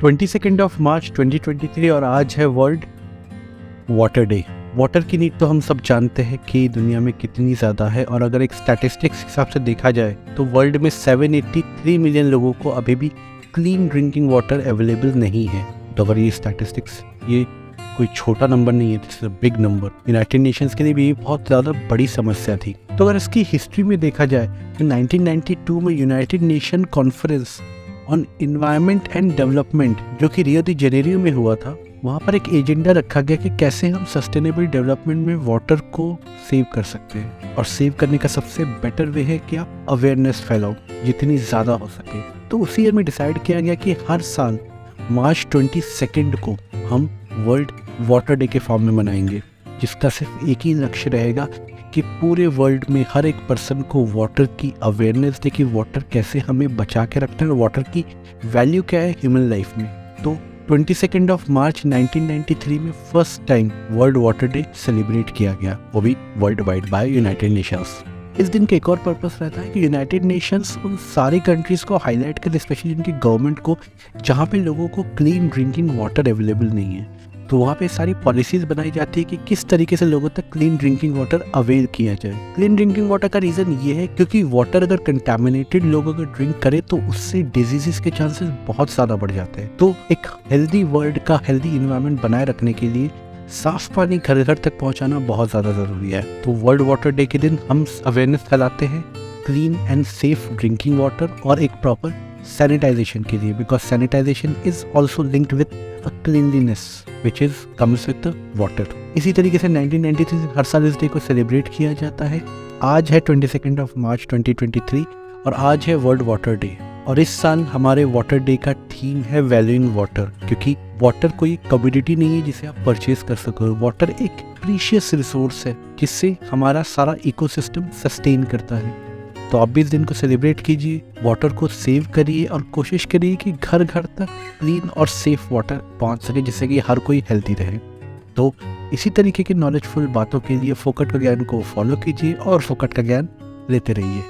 Twenty second of मार्च 2023 और आज है वर्ल्ड वाटर डे वाटर की नीड तो हम सब जानते हैं कि दुनिया में कितनी ज़्यादा है और अगर एक स्टैटिस्टिक्स हिसाब से देखा जाए तो वर्ल्ड में 783 मिलियन लोगों को अभी भी क्लीन ड्रिंकिंग वाटर अवेलेबल नहीं है। तो अगर ये स्टैटिस्टिक्स ये कोई छोटा नंबर नहीं है this big number United Nations के लिए भी बहुत ज़्यादा बड़ी समस्या थी। तो अगर इसकी हिस्ट्री में देखा जाए तो 1992 में United Nation conference on environment and development जो कि रियो दी जेनेरियो में हुआ था, वहाँ पर एक एजेंडा रखा गया कि कैसे हम सस्टेनेबल डेवलपमेंट में वाटर को सेव कर सकते हैं। और सेव करने का सबसे बेटर वे है कि आप अवेयरनेस फैलाओ, जितनी ज़्यादा हो सके। तो उसी ईयर में डिसाइड किया गया कि हर साल मार्च ट्वेंटी को हम वर्ल्ड वाटर डे के फॉर्म में मनाएँगे, जिसका सिर्फ़ एक ही लक्ष्य रहेगा कि पूरे वर्ल्ड में हर एक पर्सन को वाटर की अवेयरनेस दे कि वाटर कैसे हमें बचा के रखना है वाटर की वैल्यू क्या है ह्यूमन लाइफ में। तो ट्वेंटी सेकेंड ऑफ़ मार्च 1993 में first time world water day celebrate किया गया, वो भी world wide by United Nations इस दिन का एक और पर्पस रहता है कि यूनाइटेड नेशंस उन सारी कंट्रीज़ को हाईलाइट करे स्पेशली उनकी गवर्नमेंट को, जहाँ पे लोगों को क्लीन ड्रिंकिंग वाटर अवेलेबल नहीं है। तो वहाँ पे सारी पॉलिसीज़ बनाई जाती है कि किस तरीके से लोगों तक क्लीन ड्रिंकिंग वाटर अवेल किया जाए। क्लीन ड्रिंकिंग वाटर का रीज़न ये है क्योंकि वाटर अगर कंटेमिनेटेड लोग अगर ड्रिंक करे तो उससे डिजीजेस के चांसेस बहुत ज़्यादा बढ़ जाते हैं। तो एक हेल्दी वर्ल्ड का हेल्दी इन्वायरमेंट बनाए रखने के लिए साफ़ पानी घर घर तक पहुंचाना बहुत ज़्यादा ज़रूरी है। तो वर्ल्ड वाटर डे के दिन हम अवेयरनेस फैलाते हैं clean and safe drinking water और एक प्रॉपर सैनिटाइजेशन के लिए because sanitisation is also linked with a cleanliness which is comes with the water इसी तरीके से 1993 से हर साल इस डे को सेलिब्रेट किया जाता है। आज है ट्वेंटी सेकेंड ऑफ़ मार्च 2023 और आज है वर्ल्ड वाटर डे और इस साल हमारे वाटर डे का थीम है वैल्यूइंग वाटर क्योंकि वाटर कोई कम्युनिटी नहीं है जिसे आप परचेज कर सको। वाटर एक प्रीशियस रिसोर्स है जिससे हमारा सारा इकोसिस्टम सस्टेन करता है। तो आप भी इस दिन को सेलिब्रेट कीजिए वाटर को सेव करिए और कोशिश करिए कि घर घर तक क्लीन और सेफ़ वाटर पहुँच सके, जिससे कि हर कोई हेल्थी रहे। तो इसी तरीके की नॉलेजफुल बातों के लिए फोकट का ज्ञान को फॉलो कीजिए और फोकट का ज्ञान लेते रहिए।